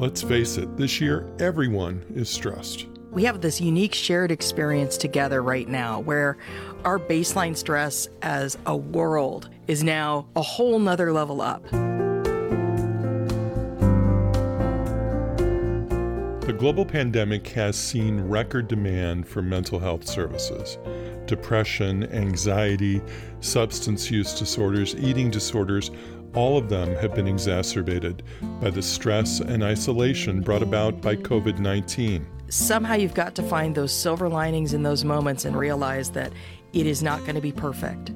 Let's face it, this year everyone is stressed. We have this unique shared experience together right now where our baseline stress as a world is now a whole nother level up. The global pandemic has seen record demand for mental health services. Depression, anxiety, substance use disorders, eating disorders, all of them have been exacerbated by the stress and isolation brought about by COVID 19. Somehow you've got to find those silver linings in those moments and realize that it is not going to be perfect.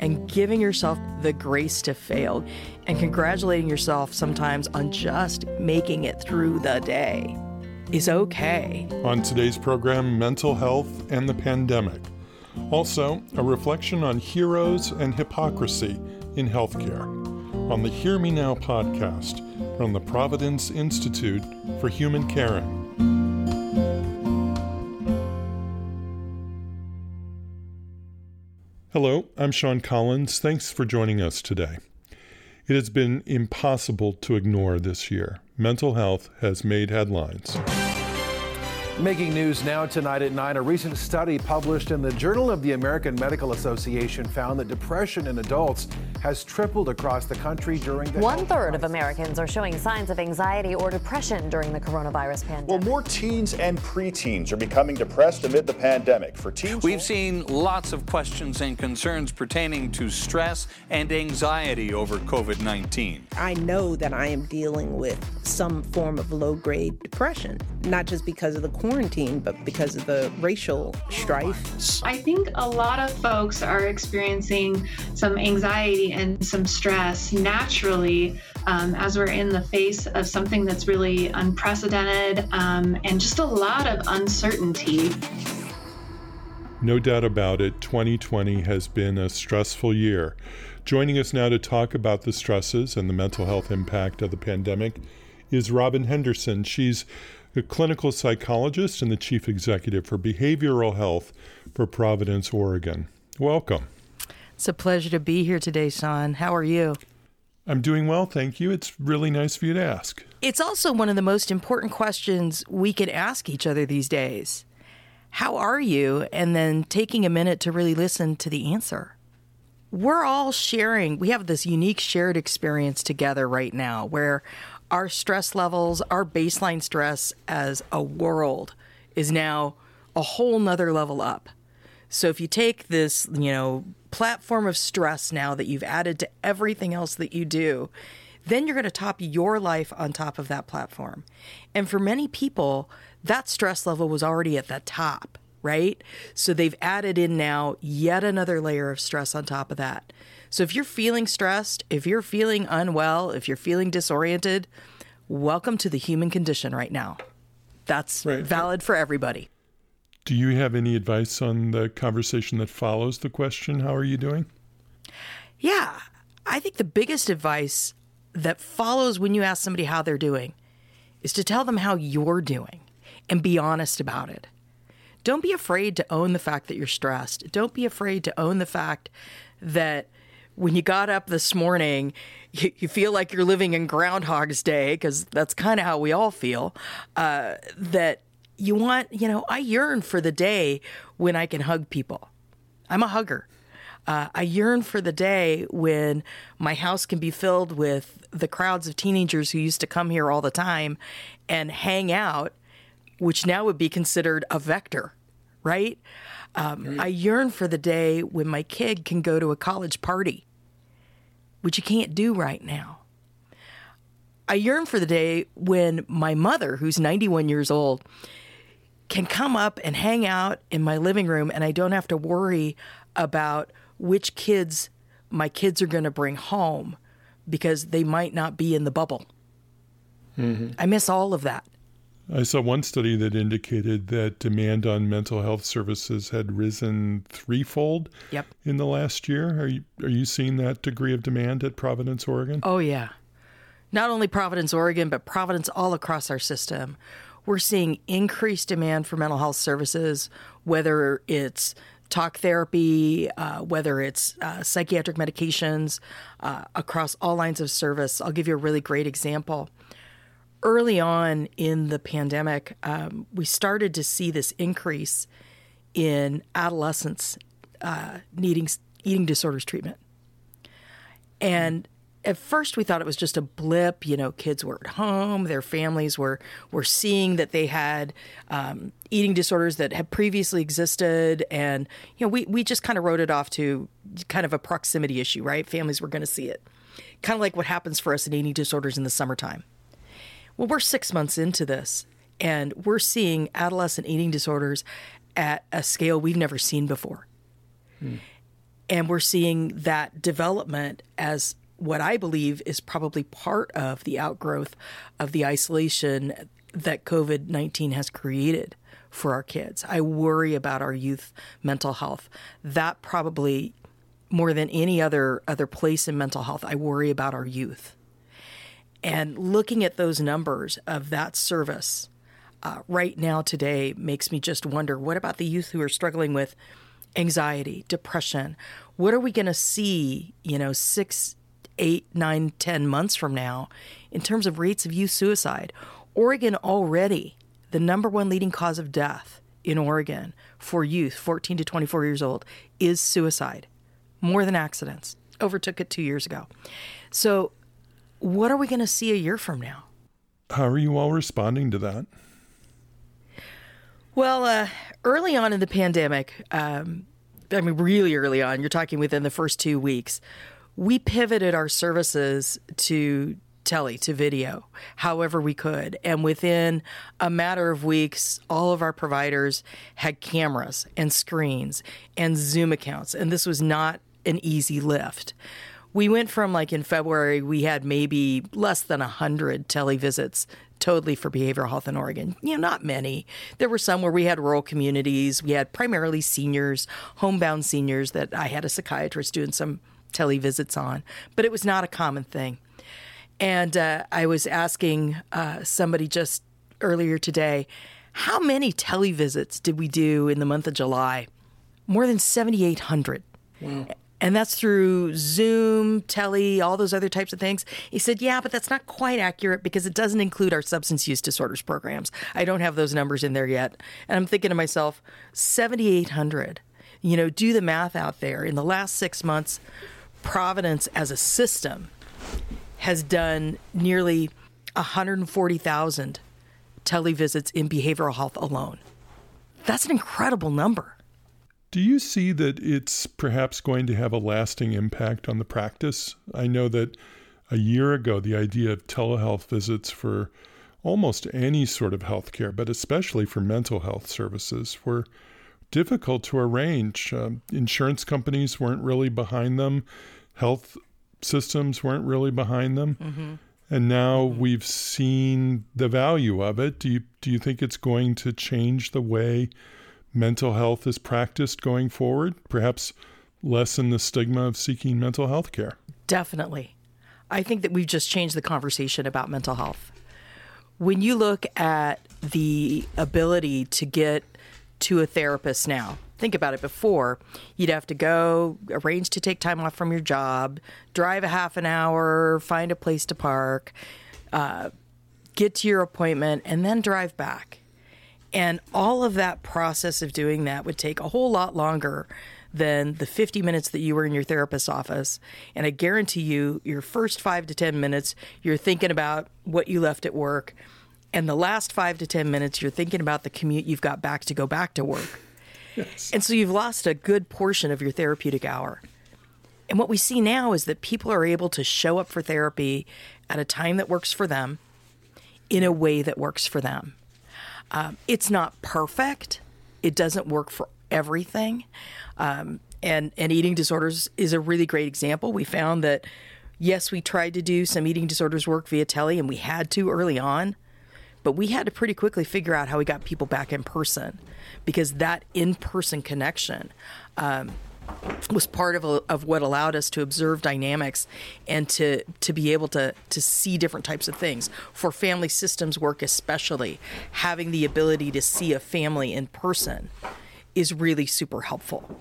And giving yourself the grace to fail and congratulating yourself sometimes on just making it through the day is okay. On today's program, mental health and the pandemic. Also, a reflection on heroes and hypocrisy in healthcare on the Hear Me Now podcast from the Providence Institute for Human Caring. Hello, I'm Sean Collins. Thanks for joining us today. It has been impossible to ignore this year. Mental health has made headlines. Making news now tonight at 9, a recent study published in the Journal of the American Medical Association found that depression in adults has tripled across the country during the One third of Americans are showing signs of anxiety or depression during the coronavirus pandemic. Well, more teens and preteens are becoming depressed amid the pandemic. For teens, we've seen lots of questions and concerns pertaining to stress and anxiety over COVID 19. I know that I am dealing with some form of low grade depression, not just because of the quarantine, but because of the racial strife. I think a lot of folks are experiencing some anxiety and some stress naturally um, as we're in the face of something that's really unprecedented um, and just a lot of uncertainty. No doubt about it, 2020 has been a stressful year. Joining us now to talk about the stresses and the mental health impact of the pandemic is Robin Henderson. She's a clinical psychologist and the chief executive for behavioral health for Providence, Oregon. Welcome. It's a pleasure to be here today, Sean. How are you? I'm doing well, thank you. It's really nice for you to ask. It's also one of the most important questions we can ask each other these days. How are you? And then taking a minute to really listen to the answer. We're all sharing, we have this unique shared experience together right now where our stress levels, our baseline stress as a world is now a whole nother level up. So if you take this, you know, platform of stress now that you've added to everything else that you do, then you're going to top your life on top of that platform. And for many people, that stress level was already at the top, right? So they've added in now yet another layer of stress on top of that. So if you're feeling stressed, if you're feeling unwell, if you're feeling disoriented, welcome to the human condition right now. That's right. valid for everybody. Do you have any advice on the conversation that follows the question, How are you doing? Yeah. I think the biggest advice that follows when you ask somebody how they're doing is to tell them how you're doing and be honest about it. Don't be afraid to own the fact that you're stressed. Don't be afraid to own the fact that when you got up this morning, you, you feel like you're living in Groundhog's Day, because that's kind of how we all feel. Uh, that you want, you know, I yearn for the day when I can hug people. I'm a hugger. Uh, I yearn for the day when my house can be filled with the crowds of teenagers who used to come here all the time and hang out, which now would be considered a vector, right? Um, I yearn for the day when my kid can go to a college party which you can't do right now. I yearn for the day when my mother, who's 91 years old, can come up and hang out in my living room and I don't have to worry about which kids my kids are going to bring home because they might not be in the bubble. Mm-hmm. I miss all of that. I saw one study that indicated that demand on mental health services had risen threefold yep. in the last year. Are you, are you seeing that degree of demand at Providence, Oregon? Oh, yeah. Not only Providence, Oregon, but Providence all across our system. We're seeing increased demand for mental health services, whether it's talk therapy, uh, whether it's uh, psychiatric medications, uh, across all lines of service. I'll give you a really great example early on in the pandemic, um, we started to see this increase in adolescents uh, needing eating disorders treatment. And at first we thought it was just a blip. You know, kids were at home, their families were were seeing that they had um, eating disorders that had previously existed, and you know, we we just kind of wrote it off to kind of a proximity issue, right? Families were going to see it, kind of like what happens for us in eating disorders in the summertime. Well, we're six months into this, and we're seeing adolescent eating disorders at a scale we've never seen before. Hmm. And we're seeing that development as what I believe is probably part of the outgrowth of the isolation that COVID 19 has created for our kids. I worry about our youth mental health. That probably more than any other other place in mental health, I worry about our youth. And looking at those numbers of that service uh, right now today makes me just wonder what about the youth who are struggling with anxiety, depression? What are we going to see, you know, six, eight, nine, ten months from now in terms of rates of youth suicide? Oregon already the number one leading cause of death in Oregon for youth 14 to 24 years old is suicide, more than accidents. Overtook it two years ago. So, what are we going to see a year from now? How are you all responding to that? Well, uh, early on in the pandemic, um, I mean, really early on, you're talking within the first two weeks, we pivoted our services to tele, to video, however we could. And within a matter of weeks, all of our providers had cameras and screens and Zoom accounts. And this was not an easy lift. We went from like in February, we had maybe less than 100 televisits totally for behavioral health in Oregon. You know, not many. There were some where we had rural communities. We had primarily seniors, homebound seniors that I had a psychiatrist doing some televisits on, but it was not a common thing. And uh, I was asking uh, somebody just earlier today, how many televisits did we do in the month of July? More than 7,800. Wow and that's through Zoom, Telly, all those other types of things. He said, Yeah, but that's not quite accurate because it doesn't include our substance use disorders programs. I don't have those numbers in there yet. And I'm thinking to myself, 7,800. You know, do the math out there. In the last six months, Providence as a system has done nearly 140,000 televisits in behavioral health alone. That's an incredible number. Do you see that it's perhaps going to have a lasting impact on the practice? I know that a year ago, the idea of telehealth visits for almost any sort of healthcare, but especially for mental health services, were difficult to arrange. Um, insurance companies weren't really behind them, health systems weren't really behind them. Mm-hmm. And now mm-hmm. we've seen the value of it. Do you do you think it's going to change the way mental health is practiced going forward, perhaps lessen the stigma of seeking mental health care. Definitely. I think that we've just changed the conversation about mental health. When you look at the ability to get to a therapist now, think about it before you'd have to go arrange to take time off from your job drive a half an hour find a place to park uh, get to your appointment and then drive back and all of that process of doing that would take a whole lot longer than the 50 minutes that you were in your therapist's office. And I guarantee you, your first five to 10 minutes, you're thinking about what you left at work. And the last five to 10 minutes, you're thinking about the commute you've got back to go back to work. Yes. And so you've lost a good portion of your therapeutic hour. And what we see now is that people are able to show up for therapy at a time that works for them in a way that works for them. Um, it's not perfect. It doesn't work for everything. Um, and, and eating disorders is a really great example. We found that, yes, we tried to do some eating disorders work via tele, and we had to early on, but we had to pretty quickly figure out how we got people back in person because that in person connection um, was part of, a, of what allowed us to observe dynamics and to to be able to to see different types of things for family systems work especially having the ability to see a family in person is really super helpful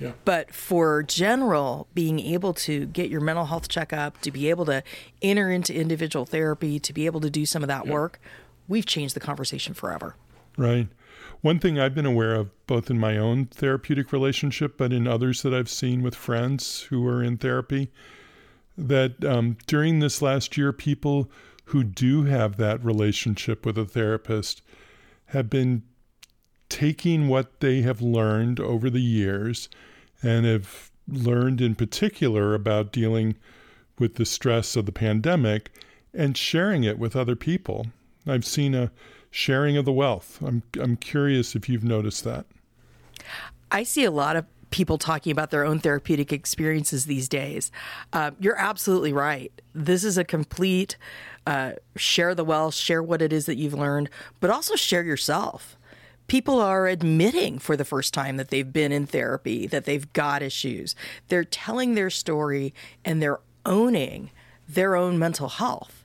Yeah. But for general, being able to get your mental health checkup, to be able to enter into individual therapy, to be able to do some of that work, we've changed the conversation forever. Right. One thing I've been aware of, both in my own therapeutic relationship, but in others that I've seen with friends who are in therapy, that um, during this last year, people who do have that relationship with a therapist have been taking what they have learned over the years and have learned in particular about dealing with the stress of the pandemic and sharing it with other people. I've seen a sharing of the wealth. I'm I'm curious if you've noticed that. I see a lot of people talking about their own therapeutic experiences these days. Uh, you're absolutely right. This is a complete uh, share the wealth, share what it is that you've learned, but also share yourself. People are admitting for the first time that they've been in therapy, that they've got issues. They're telling their story and they're owning their own mental health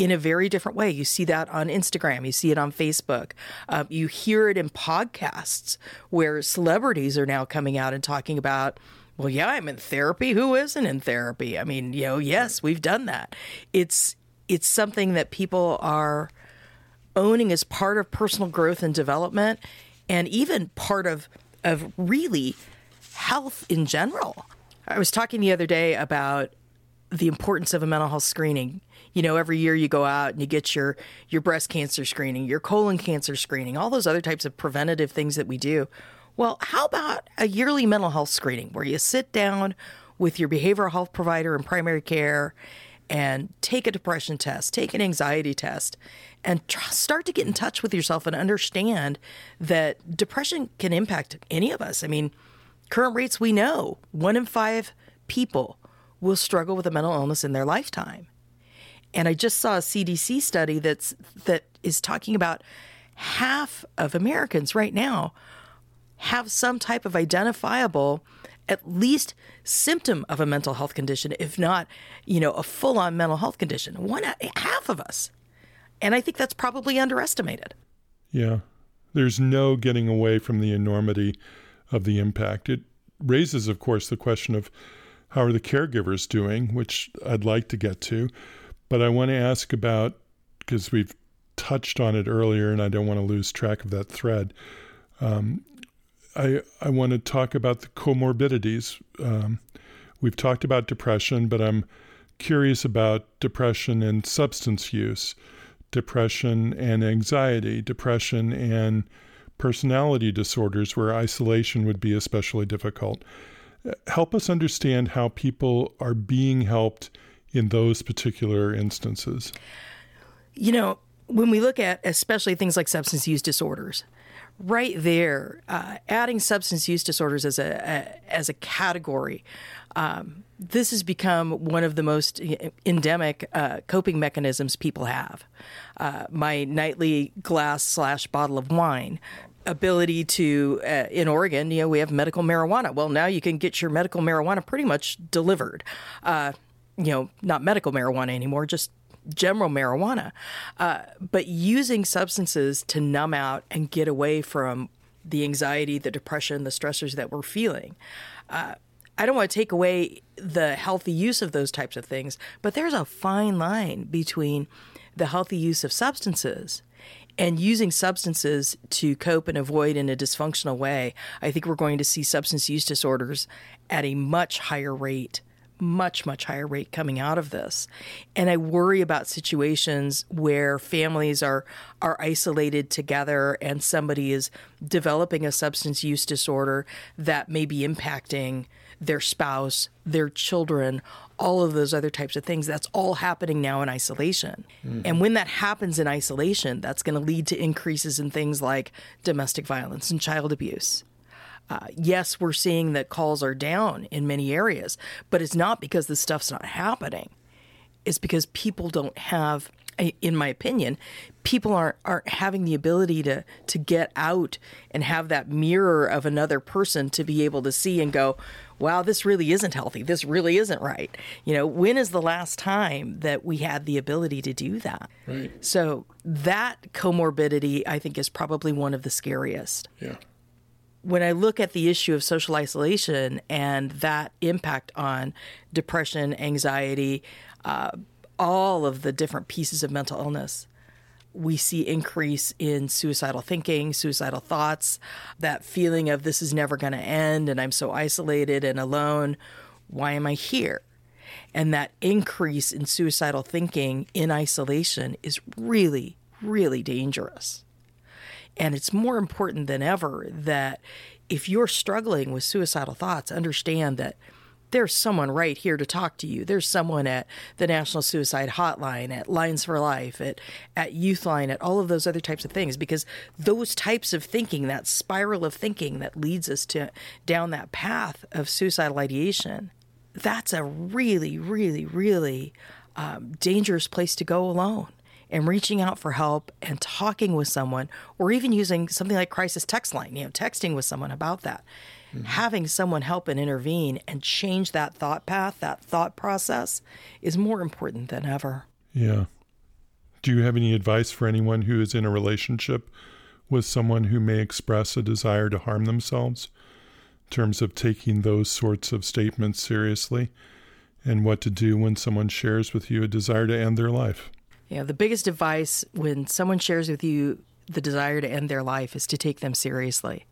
in a very different way. You see that on Instagram, you see it on Facebook, um, you hear it in podcasts where celebrities are now coming out and talking about. Well, yeah, I'm in therapy. Who isn't in therapy? I mean, you know, yes, we've done that. It's it's something that people are owning as part of personal growth and development, and even part of of really health in general. I was talking the other day about the importance of a mental health screening you know every year you go out and you get your your breast cancer screening your colon cancer screening all those other types of preventative things that we do. Well how about a yearly mental health screening where you sit down with your behavioral health provider in primary care and take a depression test take an anxiety test and try, start to get in touch with yourself and understand that depression can impact any of us. I mean current rates we know one in five people will struggle with a mental illness in their lifetime and I just saw a CDC study that's that is talking about half of Americans right now have some type of identifiable at least symptom of a mental health condition if not you know a full-on mental health condition. One uh, half of us. And i think that's probably underestimated. Yeah. There's no getting away from the enormity of the impact. It raises of course the question of how are the caregivers doing which i'd like to get to but I want to ask about because we've touched on it earlier, and I don't want to lose track of that thread. Um, I I want to talk about the comorbidities. Um, we've talked about depression, but I'm curious about depression and substance use, depression and anxiety, depression and personality disorders, where isolation would be especially difficult. Help us understand how people are being helped in those particular instances? You know, when we look at especially things like substance use disorders, right there, uh, adding substance use disorders as a, a as a category, um, this has become one of the most endemic uh, coping mechanisms people have. Uh, my nightly glass slash bottle of wine ability to uh, in Oregon, you know, we have medical marijuana. Well, now you can get your medical marijuana pretty much delivered. You know, not medical marijuana anymore, just general marijuana. Uh, but using substances to numb out and get away from the anxiety, the depression, the stressors that we're feeling. Uh, I don't want to take away the healthy use of those types of things, but there's a fine line between the healthy use of substances and using substances to cope and avoid in a dysfunctional way. I think we're going to see substance use disorders at a much higher rate much much higher rate coming out of this. And i worry about situations where families are are isolated together and somebody is developing a substance use disorder that may be impacting their spouse their children all of those other types of things. That's all happening now in isolation. Mm-hmm. and when that happens in isolation that's going to lead to increases in things like domestic violence and child abuse uh, yes, we're seeing that calls are down in many areas, but it's not because the stuff's not happening. It's because people don't have, in my opinion, people aren't aren't having the ability to to get out and have that mirror of another person to be able to see and go, wow, this really isn't healthy. This really isn't right. You know, when is the last time that we had the ability to do that? Right. So that comorbidity, I think, is probably one of the scariest. Yeah. When I look at the issue of social isolation and that impact on depression, anxiety, uh, all of the different pieces of mental illness, we see increase in suicidal thinking, suicidal thoughts, that feeling of this is never going to end and I'm so isolated and alone. Why am I here? And that increase in suicidal thinking in isolation is really, really dangerous. And it's more important than ever that if you're struggling with suicidal thoughts, understand that there's someone right here to talk to you. There's someone at the National Suicide Hotline, at Lines for Life, at, at Youthline, at all of those other types of things, because those types of thinking, that spiral of thinking that leads us to down that path of suicidal ideation, that's a really, really, really um, dangerous place to go alone. And reaching out for help and talking with someone, or even using something like crisis text line, you know, texting with someone about that Mm-hmm. Having someone help and intervene and change that thought path, that thought process is more important than ever. Yeah. Do you have any advice for anyone who is in a relationship with someone who may express a desire to harm themselves in terms of taking those sorts of statements seriously and what to do when someone shares with you a desire to end their life? Yeah, the biggest advice when someone shares with you the desire to end their life is to take them seriously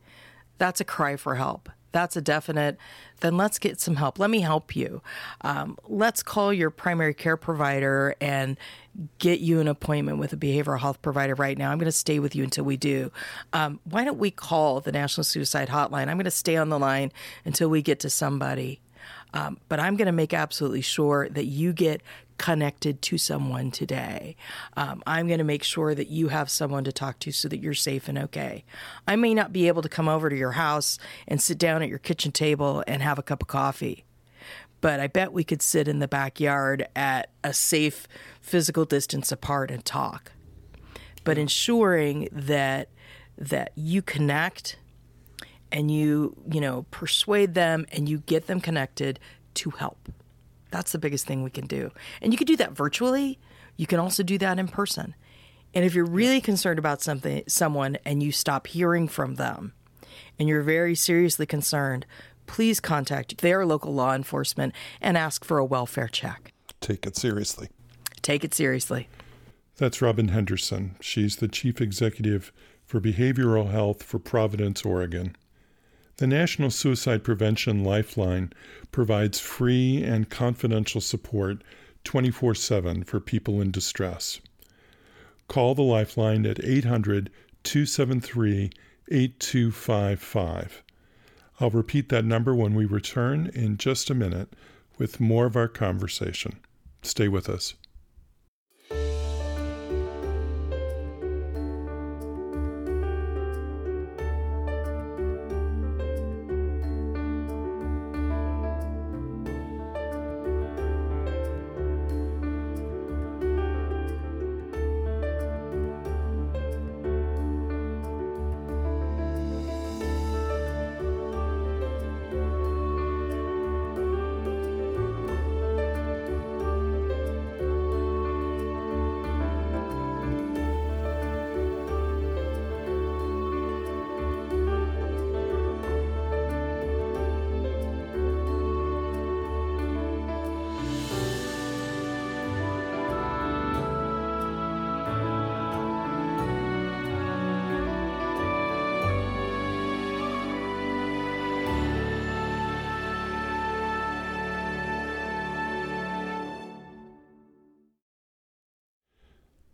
that's a cry for help. That's a definite. Then let's get some help. Let me help you. Um, let's call your primary care provider and get you an appointment with a behavioral health provider right now. I'm going to stay with you until we do. Um, why don't we call the National Suicide Hotline? I'm going to stay on the line until we get to somebody. Um, but I'm going to make absolutely sure that you get connected to someone today. Um, I'm going to make sure that you have someone to talk to so that you're safe and okay. I may not be able to come over to your house and sit down at your kitchen table and have a cup of coffee, but I bet we could sit in the backyard at a safe physical distance apart and talk. But ensuring that that you connect and you, you know, persuade them and you get them connected to help. That's the biggest thing we can do. And you can do that virtually. You can also do that in person. And if you're really concerned about something someone and you stop hearing from them and you're very seriously concerned, please contact their local law enforcement and ask for a welfare check. Take it seriously. Take it seriously. That's Robin Henderson. She's the chief executive for behavioral health for Providence, Oregon. The National Suicide Prevention Lifeline provides free and confidential support 24 7 for people in distress. Call the Lifeline at 800 273 8255. I'll repeat that number when we return in just a minute with more of our conversation. Stay with us.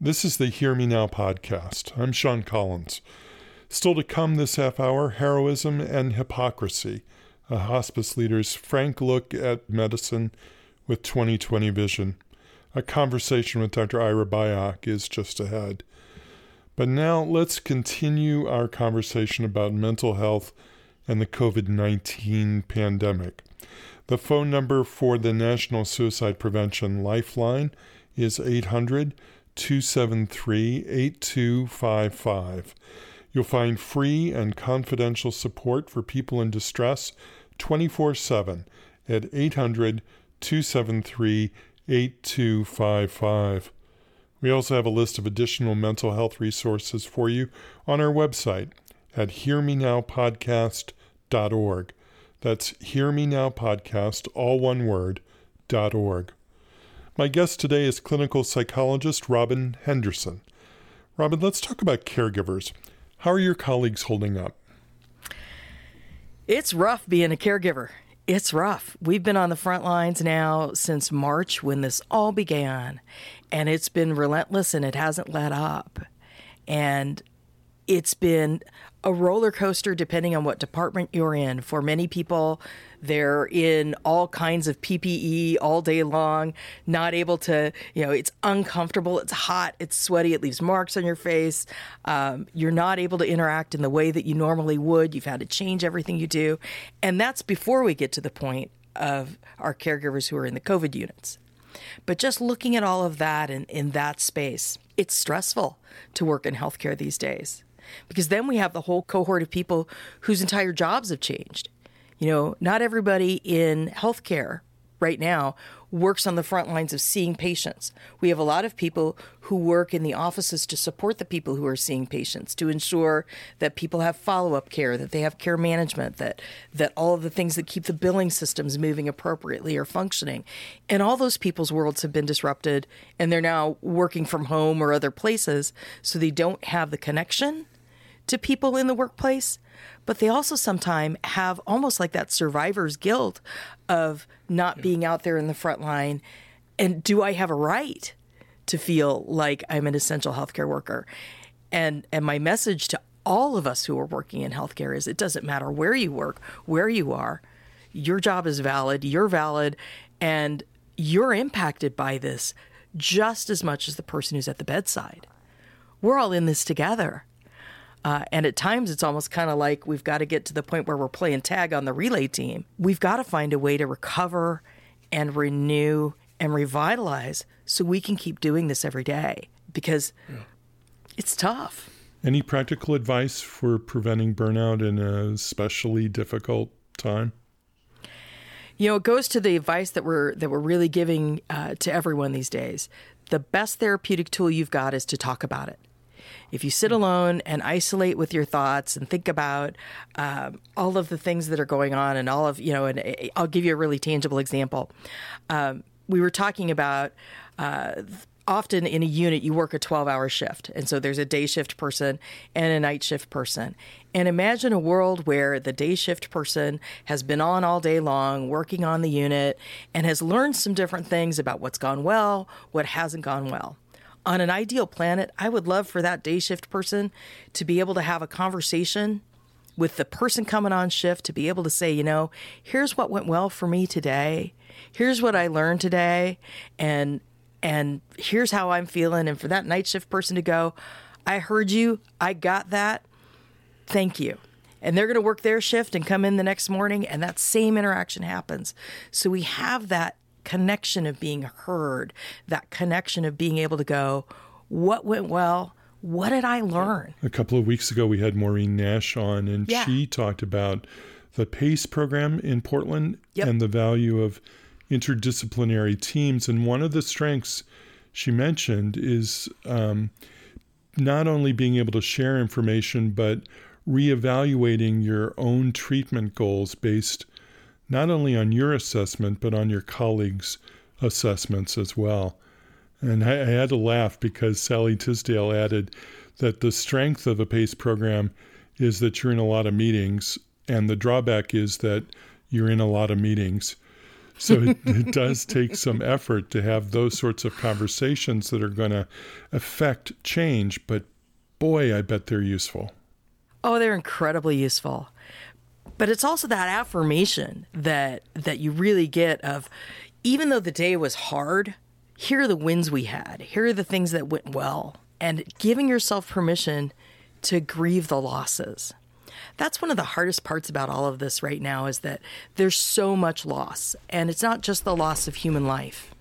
This is the Hear Me Now podcast. I'm Sean Collins. Still to come this half hour heroism and hypocrisy, a hospice leader's frank look at medicine with 2020 vision. A conversation with Dr. Ira Byock is just ahead. But now let's continue our conversation about mental health and the COVID 19 pandemic. The phone number for the National Suicide Prevention Lifeline is 800 273 8255. You'll find free and confidential support for people in distress 24 7 at 800 273 8255. We also have a list of additional mental health resources for you on our website at hearmenowpodcast.org. That's Hear Me Now all one word, dot org. My guest today is clinical psychologist Robin Henderson. Robin, let's talk about caregivers. How are your colleagues holding up? It's rough being a caregiver. It's rough. We've been on the front lines now since March when this all began, and it's been relentless and it hasn't let up. And it's been a roller coaster depending on what department you're in. For many people, they're in all kinds of PPE all day long, not able to, you know, it's uncomfortable, it's hot, it's sweaty, it leaves marks on your face. Um, you're not able to interact in the way that you normally would. You've had to change everything you do. And that's before we get to the point of our caregivers who are in the COVID units. But just looking at all of that in, in that space, it's stressful to work in healthcare these days because then we have the whole cohort of people whose entire jobs have changed. You know, not everybody in healthcare right now works on the front lines of seeing patients. We have a lot of people who work in the offices to support the people who are seeing patients, to ensure that people have follow-up care, that they have care management, that that all of the things that keep the billing systems moving appropriately are functioning. And all those people's worlds have been disrupted and they're now working from home or other places, so they don't have the connection to people in the workplace, but they also sometimes have almost like that survivor's guilt of not being out there in the front line. And do I have a right to feel like I'm an essential healthcare worker? And and my message to all of us who are working in healthcare is it doesn't matter where you work, where you are, your job is valid, you're valid, and you're impacted by this just as much as the person who's at the bedside. We're all in this together. Uh, and at times, it's almost kind of like we've got to get to the point where we're playing tag on the relay team. We've got to find a way to recover and renew and revitalize so we can keep doing this every day because yeah. it's tough. Any practical advice for preventing burnout in a especially difficult time? You know, it goes to the advice that we're that we're really giving uh, to everyone these days. The best therapeutic tool you've got is to talk about it if you sit alone and isolate with your thoughts and think about um, all of the things that are going on and all of, you know, and eh, I'll give you a really tangible example. Um, we were talking about. Uh, often in a unit you work a 12 hour shift and so there's a day shift person and a night shift person and imagine a world where the day shift person has been on all day long working on the unit and has learned some different things about what's gone well what hasn't gone well on an ideal planet, I would love for that day shift person to be able to have a conversation with the person coming on shift to be able to say, you know, here's what went well for me today. Here's what I learned today and and here's how I'm feeling and for that night shift person to go, I heard you. I got that. Thank you. And they're going to work their shift and come in the next morning and that same interaction happens. So we have that connection of being heard, that connection of being able to go, what went well? What did I learn? A couple of weeks ago, we had Maureen Nash on, and yeah. she talked about the PACE program in Portland yep. and the value of interdisciplinary teams. And one of the strengths she mentioned is um, not only being able to share information, but reevaluating your own treatment goals based not only on your assessment, but on your colleagues' assessments as well. And I, I, had to laugh because Sally Tisdale added that the strength of a PACE program is that you're in a lot of meetings, and the drawback is that you're in a lot of meetings. So it, it does take some effort to have those sorts of conversations that are going to affect change, but boy, I bet they're useful. Oh, they're incredibly useful but it's also that affirmation that that you really get of even though the day was hard here are the wins we had. Here are the things that went well. And giving yourself permission to grieve the losses. That's one of the hardest parts about all of this right now is that there's so much loss. And it's not just the loss of human life.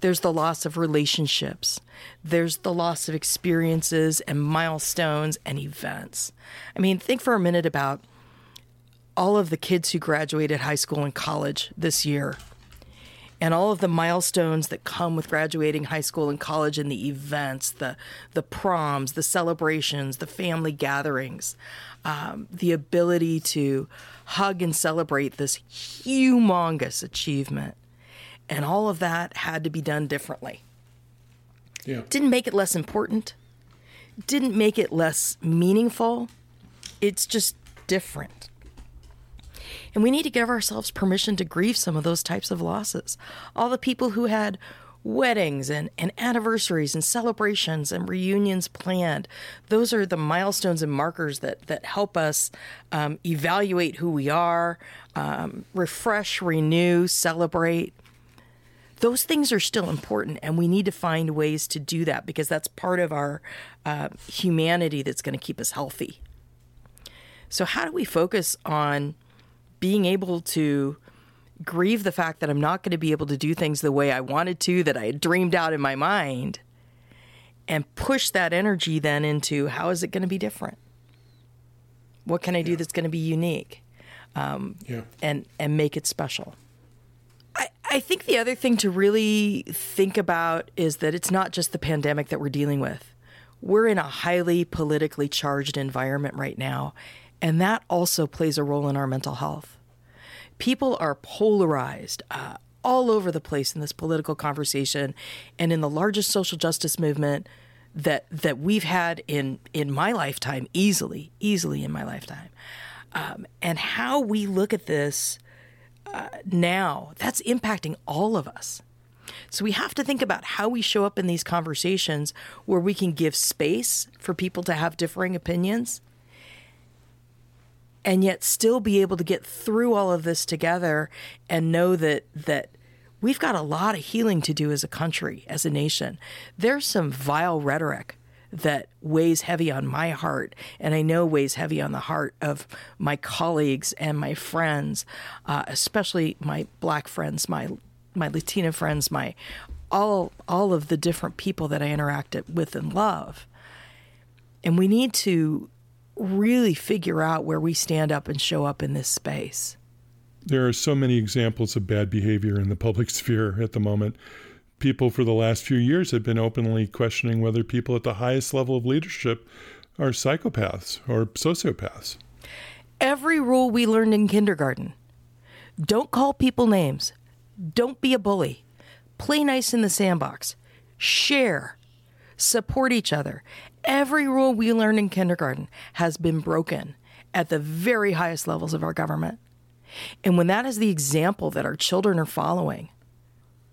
There's the loss of relationships. There's the loss of experiences and milestones and events. I mean, think for a minute about all of the kids who graduated high school and college this year and all of the milestones that come with graduating high school and college and the events, the the proms, the celebrations, the family gatherings, um, the ability to hug and celebrate this humongous achievement, and all of that had to be done differently. Yeah. Didn't make it less important. Didn't make it less meaningful. It's just different. And we need to give ourselves permission to grieve some of those types of losses. All the people who had weddings and, and anniversaries and celebrations and reunions planned, those are the milestones and markers that, that help us um, evaluate who we are, um, refresh, renew, celebrate. Those things are still important, and we need to find ways to do that because that's part of our uh, humanity that's going to keep us healthy. So, how do we focus on being able to grieve the fact that I'm not going to be able to do things the way I wanted to, that I had dreamed out in my mind, and push that energy then into how is it going to be different? What can I do that's going to be unique? Um, Yeah. and and make it special. I, I think the other thing to really think about is that it's not just the pandemic that we're dealing with. We're in a highly politically charged environment right now, and that also plays a role in our mental health. People are polarized uh, all over the place in this political conversation, and in the largest social justice movement that that we've had in in my lifetime, easily, easily in my lifetime, um, and how we look at this uh, now, that's impacting all of us. So we have to think about how we show up in these conversations where we can give space for people to have differing opinions and yet still be able to get through all of this together and know that that we've got a lot of healing to do as a country, as a nation. There's some vile rhetoric that weighs heavy on my heart, and I know weighs heavy on the heart of my colleagues and my friends, uh, especially my black friends, my my Latina friends, my all all of the different people that I interact with and love. And we need to really figure out where we stand up and show up in this space. There are so many examples of bad behavior in the public sphere at the moment. People for the last few years have been openly questioning whether people at the highest level of leadership are psychopaths or sociopaths. Every rule we learned in kindergarten don't call people names, don't be a bully, play nice in the sandbox, share, support each other. Every rule we learned in kindergarten has been broken at the very highest levels of our government. And when that is the example that our children are following,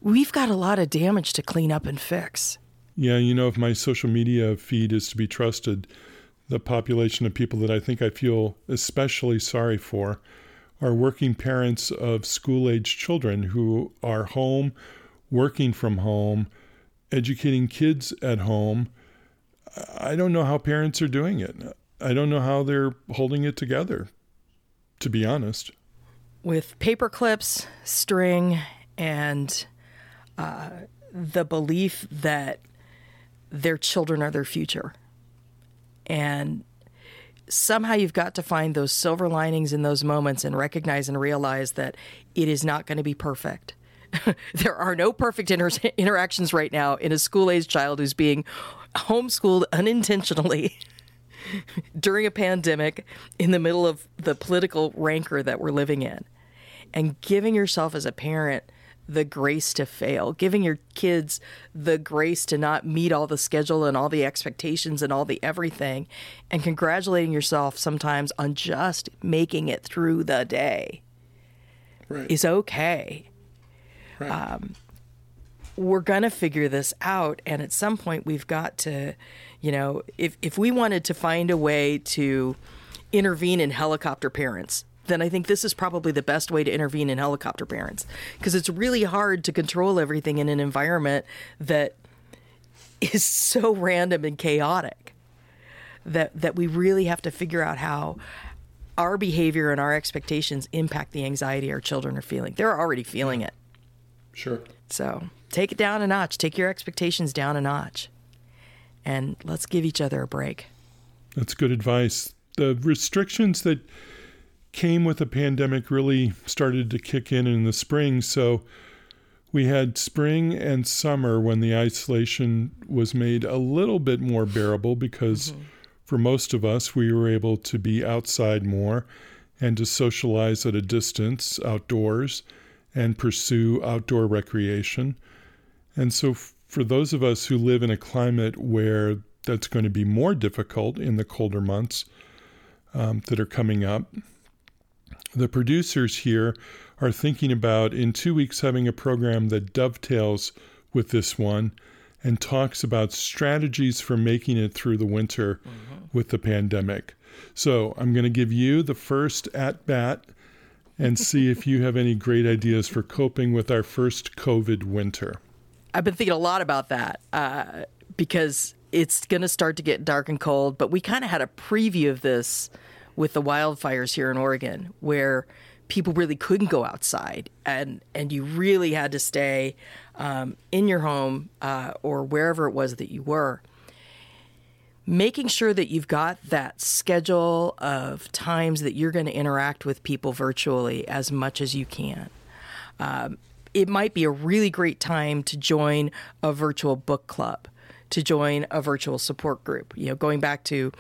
we've got a lot of damage to clean up and fix. Yeah, you know, if my social media feed is to be trusted, the population of people that I think I feel especially sorry for are working parents of school age children who are home, working from home, educating kids at home. I don't know how parents are doing it. I don't know how they're holding it together, to be honest. With paper clips, string, and uh, the belief that their children are their future. And somehow you've got to find those silver linings in those moments and recognize and realize that it is not going to be perfect. there are no perfect inter- interactions right now in a school age child who's being homeschooled unintentionally during a pandemic in the middle of the political rancor that we're living in. And giving yourself as a parent the grace to fail, giving your kids the grace to not meet all the schedule and all the expectations and all the everything, and congratulating yourself sometimes on just making it through the day Right. is okay. Right. Um, we're going to figure this out. And at some point, we've got to, you know, if, if we wanted to find a way to intervene in helicopter parents, then I think this is probably the best way to intervene in helicopter parents because it's really hard to control everything in an environment that is so random and chaotic that that we really have to figure out how our behavior and our expectations impact the anxiety our children are feeling. They're already feeling it. Sure. So take it down a notch. Take your expectations down a notch. And let's give each other a break. That's good advice. The restrictions that came with the pandemic really started to kick in in the spring. So we had spring and summer when the isolation was made a little bit more bearable because mm-hmm. for most of us, we were able to be outside more and to socialize at a distance outdoors and pursue outdoor recreation. And so, for those of us who live in a climate where that's going to be more difficult in the colder months um, that are coming up, the producers here are thinking about in two weeks having a program that dovetails with this one and talks about strategies for making it through the winter mm-hmm. with the pandemic. So I'm going to give you the first at bat and see if you have any great ideas for coping with our first COVID winter. I've been thinking a lot about that uh, because it's going to start to get dark and cold, but we kind of had a preview of this with the wildfires here in Oregon, where people really couldn't go outside, and and you really had to stay um, in your home uh, or wherever it was that you were. Making sure that you've got that schedule of times that you're going to interact with people virtually as much as you can. Um, it might be a really great time to join a virtual book club, to join a virtual support group. You know, going back to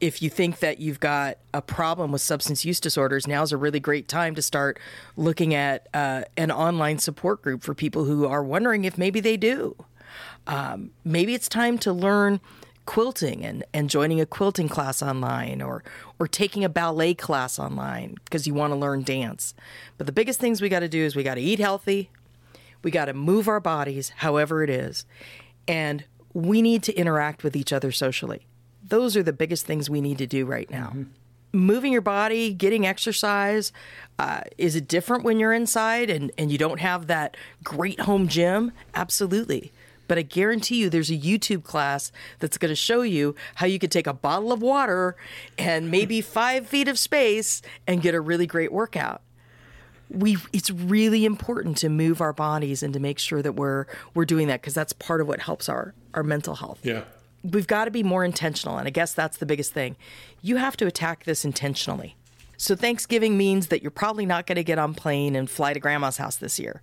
if you think that you've got a problem with substance use disorders, now's a really great time to start looking at uh, an online support group for people who are wondering if maybe they do. Um, maybe it's time to learn quilting and, and joining a quilting class online or or taking a ballet class online because you want to learn dance. But the biggest things we got to do is we got to eat healthy, we got to move our bodies however it is, and we need to interact with each other socially. Those are the biggest things we need to do right now. Mm-hmm. Moving your body, getting exercise. Uh, is it different when you're inside and, and you don't have that great home gym? Absolutely. But I guarantee you there's a YouTube class that's going to show you how you could take a bottle of water and maybe five feet of space and get a really great workout we it's really important to move our bodies and to make sure that we're we're doing that because that's part of what helps our our mental health. Yeah we've got to be more intentional. And I guess that's the biggest thing. You have to attack this intentionally. So Thanksgiving means that you're probably not going to get on plane and fly to grandma's house this year.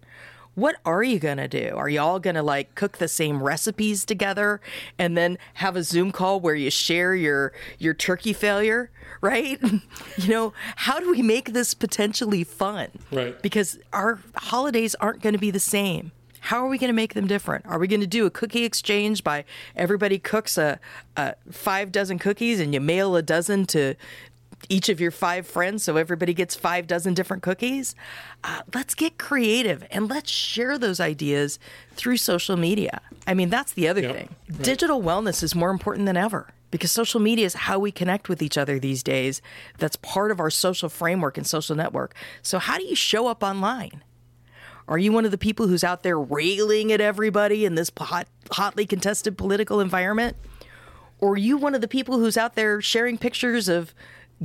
What are you going to do? Are you all going to like cook the same recipes together and then have a Zoom call where you share your your turkey failure, right? you know, how do we make this potentially fun? Right. Because our holidays aren't going to be the same. How are we going to make them different? Are we going to do a cookie exchange by everybody cooks a, a five dozen cookies and you mail a dozen to each of your five friends so everybody gets five dozen different cookies? Uh, let's get creative and let's share those ideas through social media. I mean, that's the other yep, thing. Right. Digital wellness is more important than ever because social media is how we connect with each other these days. That's part of our social framework and social network. So, how do you show up online? Are you one of the people who's out there railing at everybody in this hot, hotly contested political environment? Or are you one of the people who's out there sharing pictures of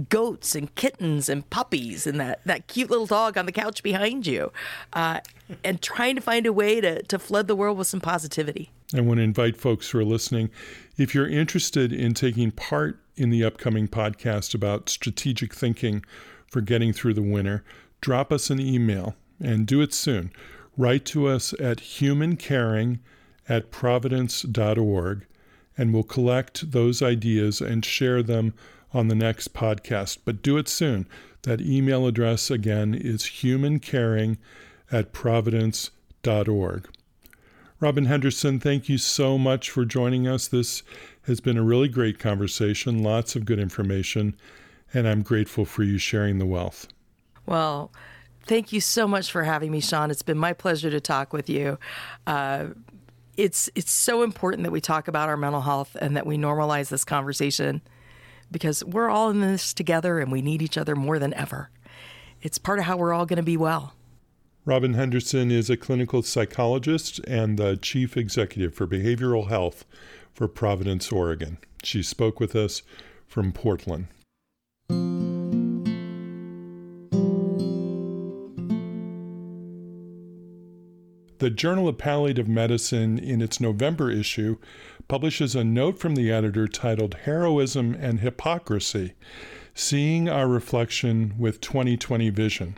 goats and kittens and puppies and that, that cute little dog on the couch behind you uh, and trying to find a way to, to flood the world with some positivity? I want to invite folks who are listening if you're interested in taking part in the upcoming podcast about strategic thinking for getting through the winter, drop us an email and do it soon. Write to us at humancaring at providence.org, and we'll collect those ideas and share them on the next podcast. But do it soon. That email address again is humancaring at providence.org. Robin Henderson, thank you so much for joining us. This has been a really great conversation, lots of good information, and I'm grateful for you sharing the wealth. Well, Thank you so much for having me, Sean. It's been my pleasure to talk with you. Uh, it's it's so important that we talk about our mental health and that we normalize this conversation because we're all in this together and we need each other more than ever. It's part of how we're all going to be well. Robin Henderson is a clinical psychologist and the chief executive for behavioral health for Providence, Oregon. She spoke with us from Portland. The Journal of Palliative Medicine, in its November issue, publishes a note from the editor titled Heroism and Hypocrisy Seeing Our Reflection with 2020 Vision.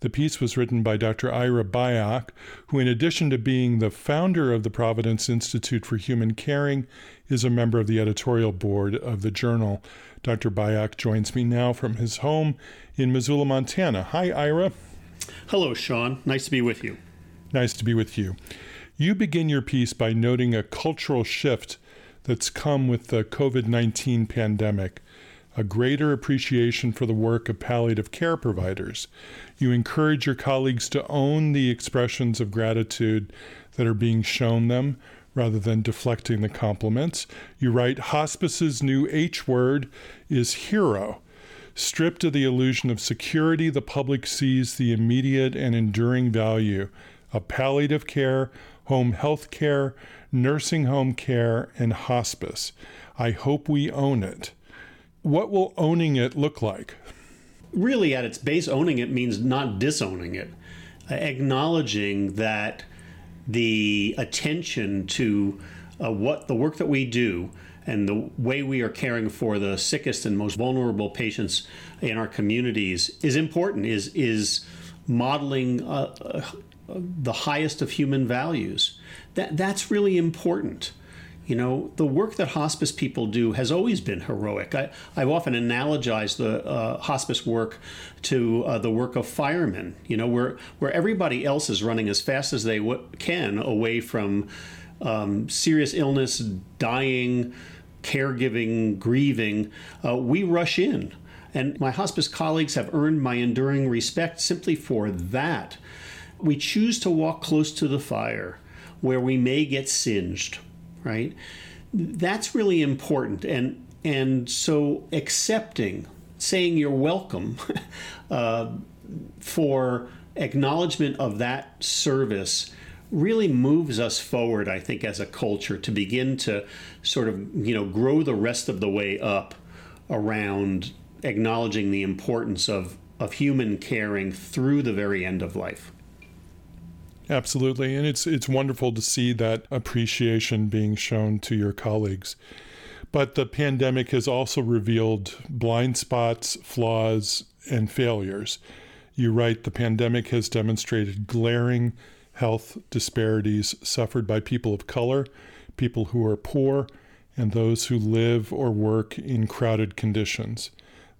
The piece was written by Dr. Ira Byock, who, in addition to being the founder of the Providence Institute for Human Caring, is a member of the editorial board of the journal. Dr. Byock joins me now from his home in Missoula, Montana. Hi, Ira. Hello, Sean. Nice to be with you. Nice to be with you. You begin your piece by noting a cultural shift that's come with the COVID 19 pandemic a greater appreciation for the work of palliative care providers. You encourage your colleagues to own the expressions of gratitude that are being shown them rather than deflecting the compliments. You write Hospice's new H word is hero. Stripped of the illusion of security, the public sees the immediate and enduring value of palliative care, home health care, nursing home care, and hospice. I hope we own it what will owning it look like? Really, at its base, owning it means not disowning it, acknowledging that the attention to uh, what the work that we do and the way we are caring for the sickest and most vulnerable patients in our communities is important. is is modeling uh, uh, the highest of human values. That that's really important. You know, the work that hospice people do has always been heroic. I, have often analogized the uh, hospice work to uh, the work of firemen, you know, where, where everybody else is running as fast as they w- can away from um, serious illness, dying, caregiving, grieving. Uh, we rush in. And my hospice colleagues have earned my enduring respect simply for that. We choose to walk close to the fire where we may get singed right? That's really important. And, and so accepting, saying you're welcome uh, for acknowledgement of that service really moves us forward, I think, as a culture to begin to sort of, you know, grow the rest of the way up around acknowledging the importance of, of human caring through the very end of life. Absolutely, and it's it's wonderful to see that appreciation being shown to your colleagues. But the pandemic has also revealed blind spots, flaws, and failures. You write the pandemic has demonstrated glaring health disparities suffered by people of color, people who are poor, and those who live or work in crowded conditions.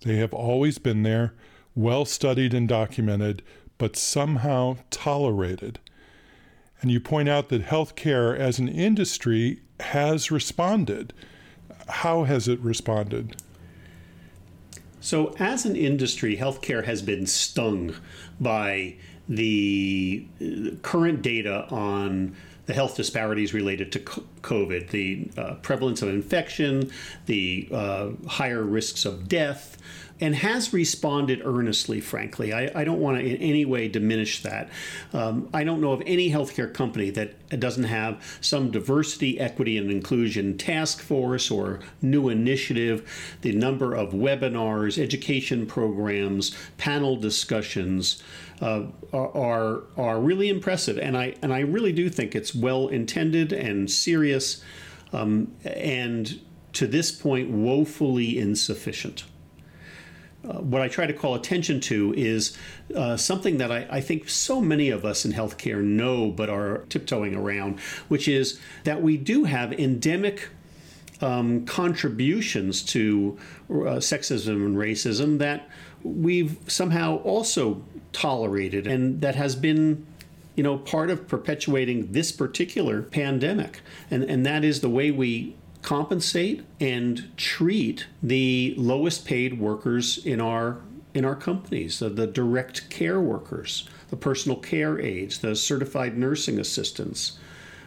They have always been there, well studied and documented, but somehow tolerated. And you point out that healthcare as an industry has responded. How has it responded? So, as an industry, healthcare has been stung by the current data on the health disparities related to COVID, the uh, prevalence of infection, the uh, higher risks of death, and has responded earnestly, frankly. I, I don't want to in any way diminish that. Um, I don't know of any healthcare company that doesn't have some diversity, equity, and inclusion task force or new initiative. The number of webinars, education programs, panel discussions. Uh, are are really impressive, and I and I really do think it's well intended and serious, um, and to this point woefully insufficient. Uh, what I try to call attention to is uh, something that I, I, think so many of us in healthcare know but are tiptoeing around, which is that we do have endemic um, contributions to uh, sexism and racism that we've somehow also tolerated and that has been you know part of perpetuating this particular pandemic. And and that is the way we compensate and treat the lowest paid workers in our in our companies, the, the direct care workers, the personal care aides, the certified nursing assistants,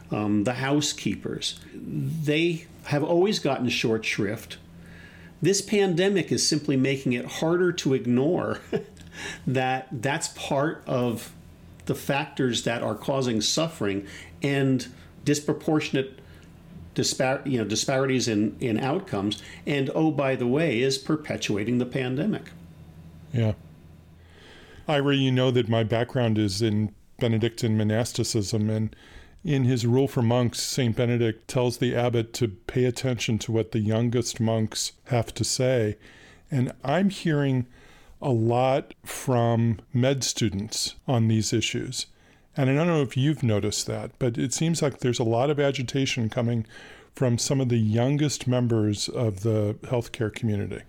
um, the housekeepers. They have always gotten short shrift. This pandemic is simply making it harder to ignore that that's part of the factors that are causing suffering and disproportionate dispar- you know, disparities in, in outcomes, and oh, by the way, is perpetuating the pandemic. Yeah. Ira, you know that my background is in Benedictine monasticism, and in his Rule for Monks, St. Benedict tells the abbot to pay attention to what the youngest monks have to say. And I'm hearing a lot from med students on these issues. And I don't know if you've noticed that, but it seems like there's a lot of agitation coming from some of the youngest members of the healthcare community.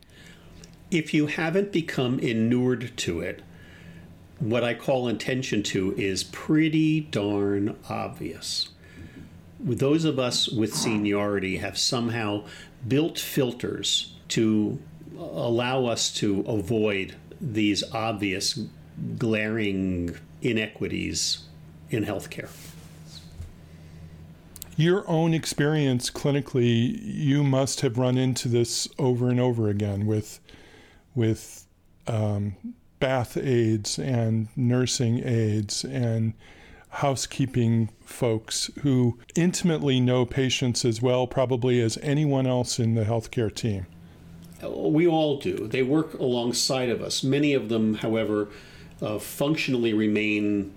If you haven't become inured to it, what I call intention to is pretty darn obvious. Those of us with seniority have somehow built filters to allow us to avoid these obvious, glaring inequities in healthcare. Your own experience clinically, you must have run into this over and over again with, with um, bath aides and nursing aides and housekeeping folks who intimately know patients as well, probably as anyone else in the healthcare team. We all do. They work alongside of us. Many of them, however, uh, functionally remain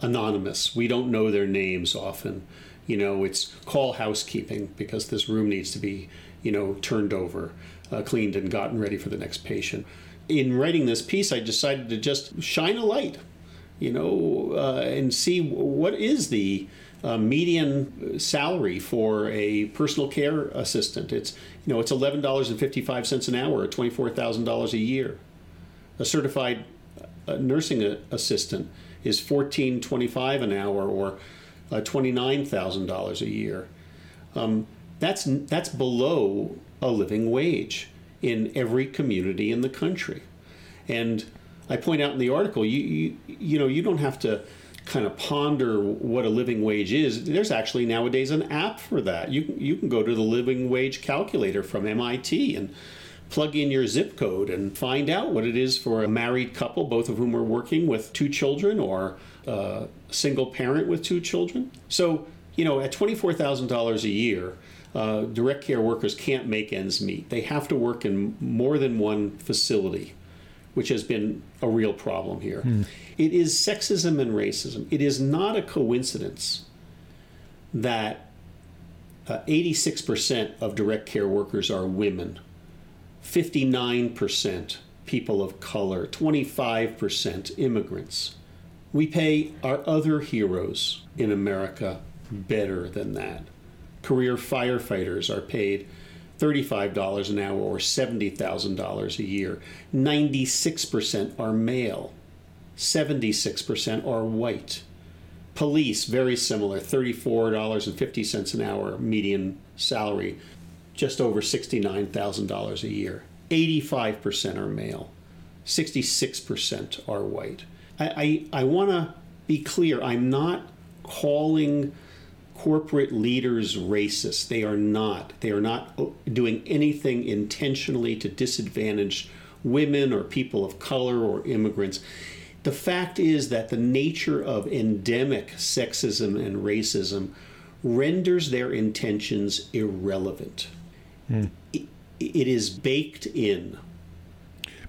anonymous. We don't know their names often. You know, it's call housekeeping because this room needs to be, you know, turned over, uh, cleaned, and gotten ready for the next patient. In writing this piece, I decided to just shine a light, you know, uh, and see what is the uh, median salary for a personal care assistant. It's you know it's eleven dollars and fifty five cents an hour, or twenty four thousand dollars a year. A certified uh, nursing assistant is fourteen twenty five an hour, or uh, twenty nine thousand dollars a year. Um, that's that's below a living wage in every community in the country, and I point out in the article you you, you know you don't have to kind of ponder what a living wage is, there's actually nowadays an app for that. You you can go to the living wage calculator from MIT and plug in your zip code and find out what it is for a married couple, both of whom are working with two children, or a single parent with two children. So you know, at twenty four thousand dollars a year. Uh, direct care workers can't make ends meet. They have to work in more than one facility which has been a real problem here. Hmm. It is sexism and racism. It is not a coincidence that uh, 86% of direct care workers are women, 59% people of color, 25% immigrants. We pay our other heroes in America better than that. Career firefighters are paid $35 an hour or $70,000 a year. 96% are male, 76% are white. Police, very similar, $34.50 an hour median salary, just over $69,000 a year. 85% are male, 66% are white. I, I, I want to be clear, I'm not calling corporate leaders racist. They are not. They are not uh, doing anything intentionally to disadvantage women or people of color or immigrants. The fact is that the nature of endemic sexism and racism renders their intentions irrelevant. Mm. It, it is baked in.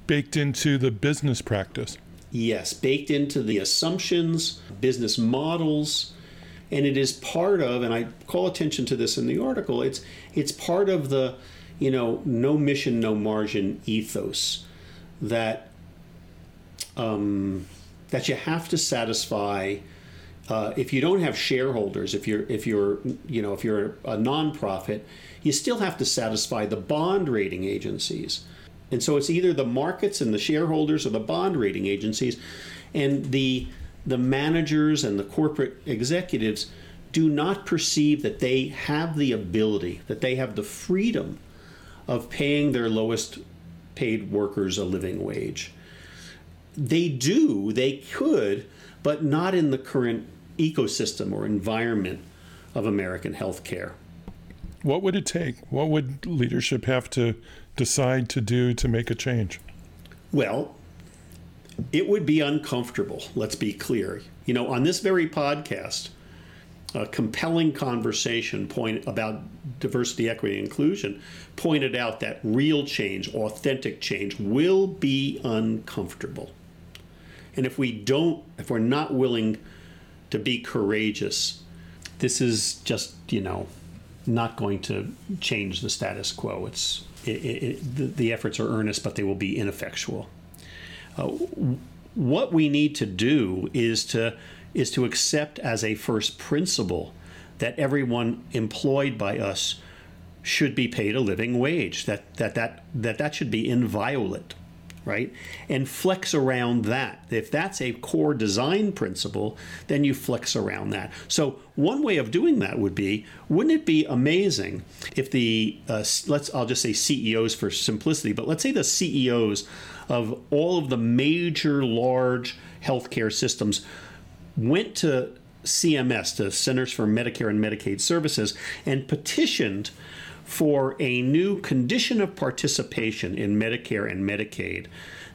Baked into the business practice. Yes, baked into the assumptions, business models, and it is part of and i call attention to this in the article it's it's part of the you know no mission no margin ethos that um, that you have to satisfy uh, if you don't have shareholders if you're if you're you know if you're a nonprofit you still have to satisfy the bond rating agencies and so it's either the markets and the shareholders or the bond rating agencies and the the managers and the corporate executives do not perceive that they have the ability, that they have the freedom of paying their lowest paid workers a living wage. They do, they could, but not in the current ecosystem or environment of American healthcare. What would it take? What would leadership have to decide to do to make a change? Well, it would be uncomfortable, let's be clear. You know, on this very podcast, a compelling conversation point about diversity, equity, inclusion pointed out that real change, authentic change, will be uncomfortable. And if we don't, if we're not willing to be courageous, this is just, you know, not going to change the status quo. It's it, it, the, the efforts are earnest, but they will be ineffectual. Uh, what we need to do is to is to accept as a first principle that everyone employed by us should be paid a living wage that that that that, that should be inviolate right? And flex around that. If that's a core design principle then you flex around that. So one way of doing that would be wouldn't it be amazing if the uh, let's i'll just say ceos for simplicity but let's say the ceos of all of the major large healthcare systems went to CMS, to Centers for Medicare and Medicaid Services, and petitioned for a new condition of participation in Medicare and Medicaid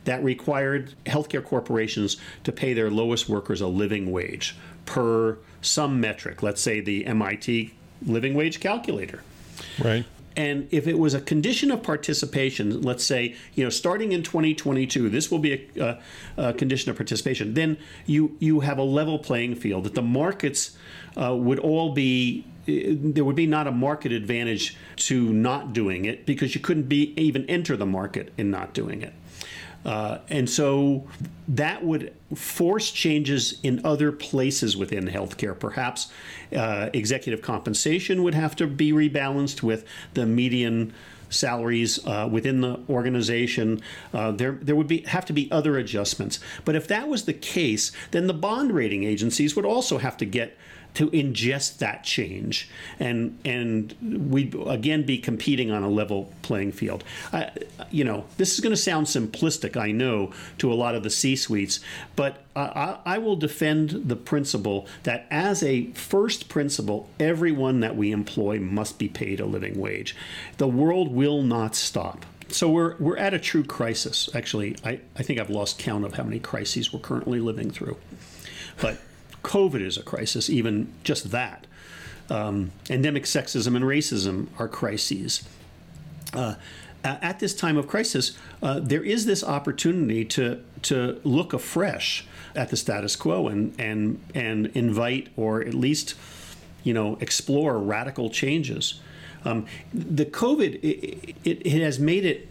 that required healthcare corporations to pay their lowest workers a living wage per some metric, let's say the MIT living wage calculator. Right. And if it was a condition of participation, let's say, you know, starting in 2022, this will be a, a, a condition of participation, then you, you have a level playing field that the markets uh, would all be there would be not a market advantage to not doing it because you couldn't be even enter the market in not doing it. Uh, and so that would force changes in other places within healthcare. Perhaps uh, executive compensation would have to be rebalanced with the median salaries uh, within the organization. Uh, there, there would be have to be other adjustments. But if that was the case, then the bond rating agencies would also have to get to ingest that change and and we'd again be competing on a level playing field. I, you know, this is going to sound simplistic, I know, to a lot of the C suites, but I, I will defend the principle that as a first principle, everyone that we employ must be paid a living wage. The world will not stop. So we're we're at a true crisis. Actually, I, I think I've lost count of how many crises we're currently living through. But COVID is a crisis, even just that. Um, endemic sexism and racism are crises. Uh, at this time of crisis, uh, there is this opportunity to to look afresh at the status quo and and and invite or at least you know explore radical changes. Um, the COVID it, it, it has made it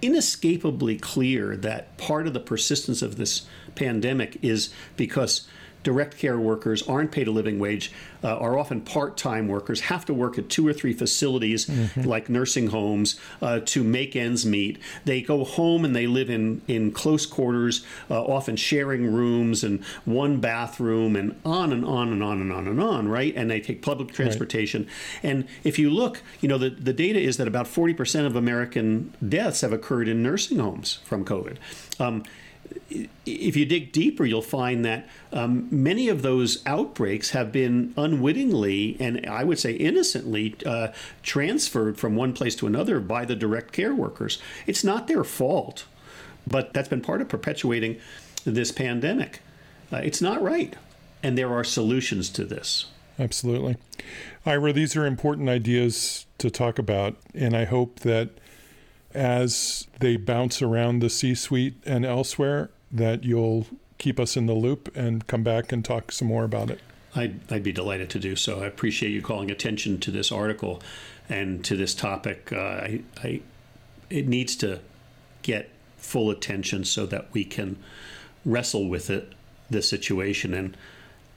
inescapably clear that part of the persistence of this pandemic is because direct care workers aren't paid a living wage, uh, are often part time workers, have to work at two or three facilities mm-hmm. like nursing homes uh, to make ends meet. They go home and they live in, in close quarters, uh, often sharing rooms and one bathroom, and on and on and on and on and on, right? And they take public transportation. Right. And if you look, you know, the, the data is that about 40% of American deaths have occurred in nursing homes from COVID. Um, if you dig deeper, you'll find that um, many of those outbreaks have been unwittingly and I would say innocently uh, transferred from one place to another by the direct care workers. It's not their fault, but that's been part of perpetuating this pandemic. Uh, it's not right. And there are solutions to this. Absolutely. Ira, these are important ideas to talk about, and I hope that as they bounce around the C suite and elsewhere, that you'll keep us in the loop and come back and talk some more about it. I'd, I'd be delighted to do so. I appreciate you calling attention to this article and to this topic. Uh, I, I, it needs to get full attention so that we can wrestle with it, the situation, and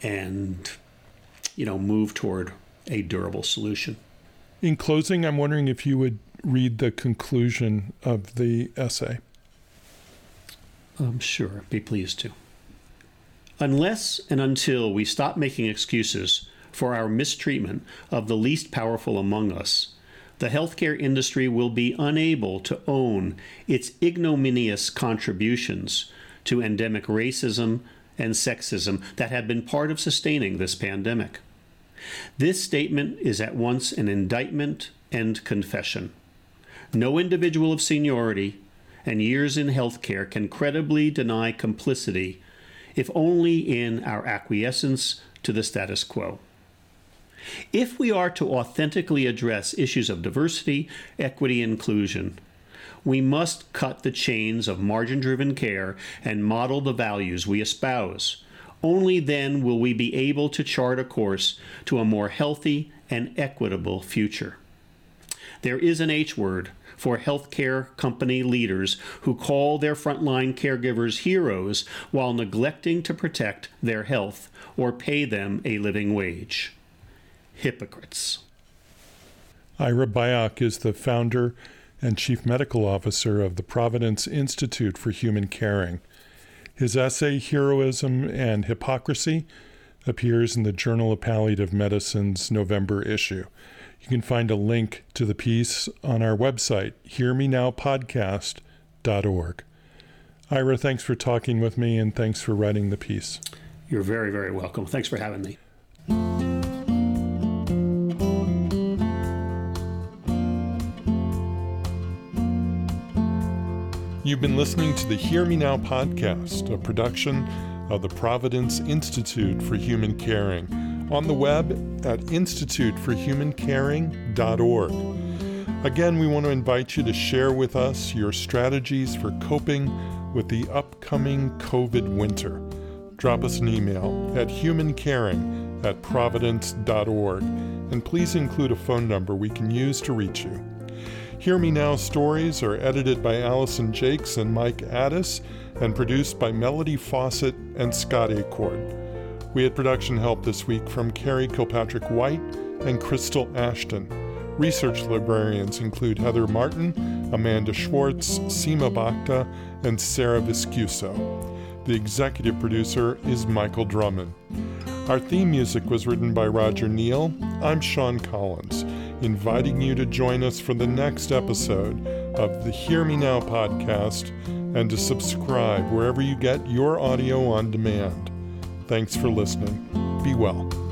and you know move toward a durable solution. In closing, I'm wondering if you would read the conclusion of the essay? I'm sure, be pleased to. Unless and until we stop making excuses for our mistreatment of the least powerful among us, the healthcare industry will be unable to own its ignominious contributions to endemic racism and sexism that have been part of sustaining this pandemic. This statement is at once an indictment and confession. No individual of seniority and years in healthcare can credibly deny complicity, if only in our acquiescence to the status quo. If we are to authentically address issues of diversity, equity, and inclusion, we must cut the chains of margin driven care and model the values we espouse. Only then will we be able to chart a course to a more healthy and equitable future. There is an H word for healthcare company leaders who call their frontline caregivers heroes while neglecting to protect their health or pay them a living wage. Hypocrites. Ira Byock is the founder and chief medical officer of the Providence Institute for Human Caring. His essay, Heroism and Hypocrisy, appears in the Journal of Palliative Medicine's November issue. You can find a link to the piece on our website, hearmenowpodcast.org. Ira, thanks for talking with me and thanks for writing the piece. You're very, very welcome. Thanks for having me. You've been listening to the Hear Me Now podcast, a production of the Providence Institute for Human Caring, on the web at instituteforhumancaring.org. Again, we want to invite you to share with us your strategies for coping with the upcoming COVID winter. Drop us an email at humancaring at providence.org and please include a phone number we can use to reach you. Hear Me Now stories are edited by Allison Jakes and Mike Addis and produced by Melody Fawcett and Scott Acord. We had production help this week from Carrie Kilpatrick White and Crystal Ashton. Research librarians include Heather Martin, Amanda Schwartz, Seema Bhakta, and Sarah Viscuso. The executive producer is Michael Drummond. Our theme music was written by Roger Neal. I'm Sean Collins inviting you to join us for the next episode of the Hear Me Now podcast and to subscribe wherever you get your audio on demand. Thanks for listening. Be well.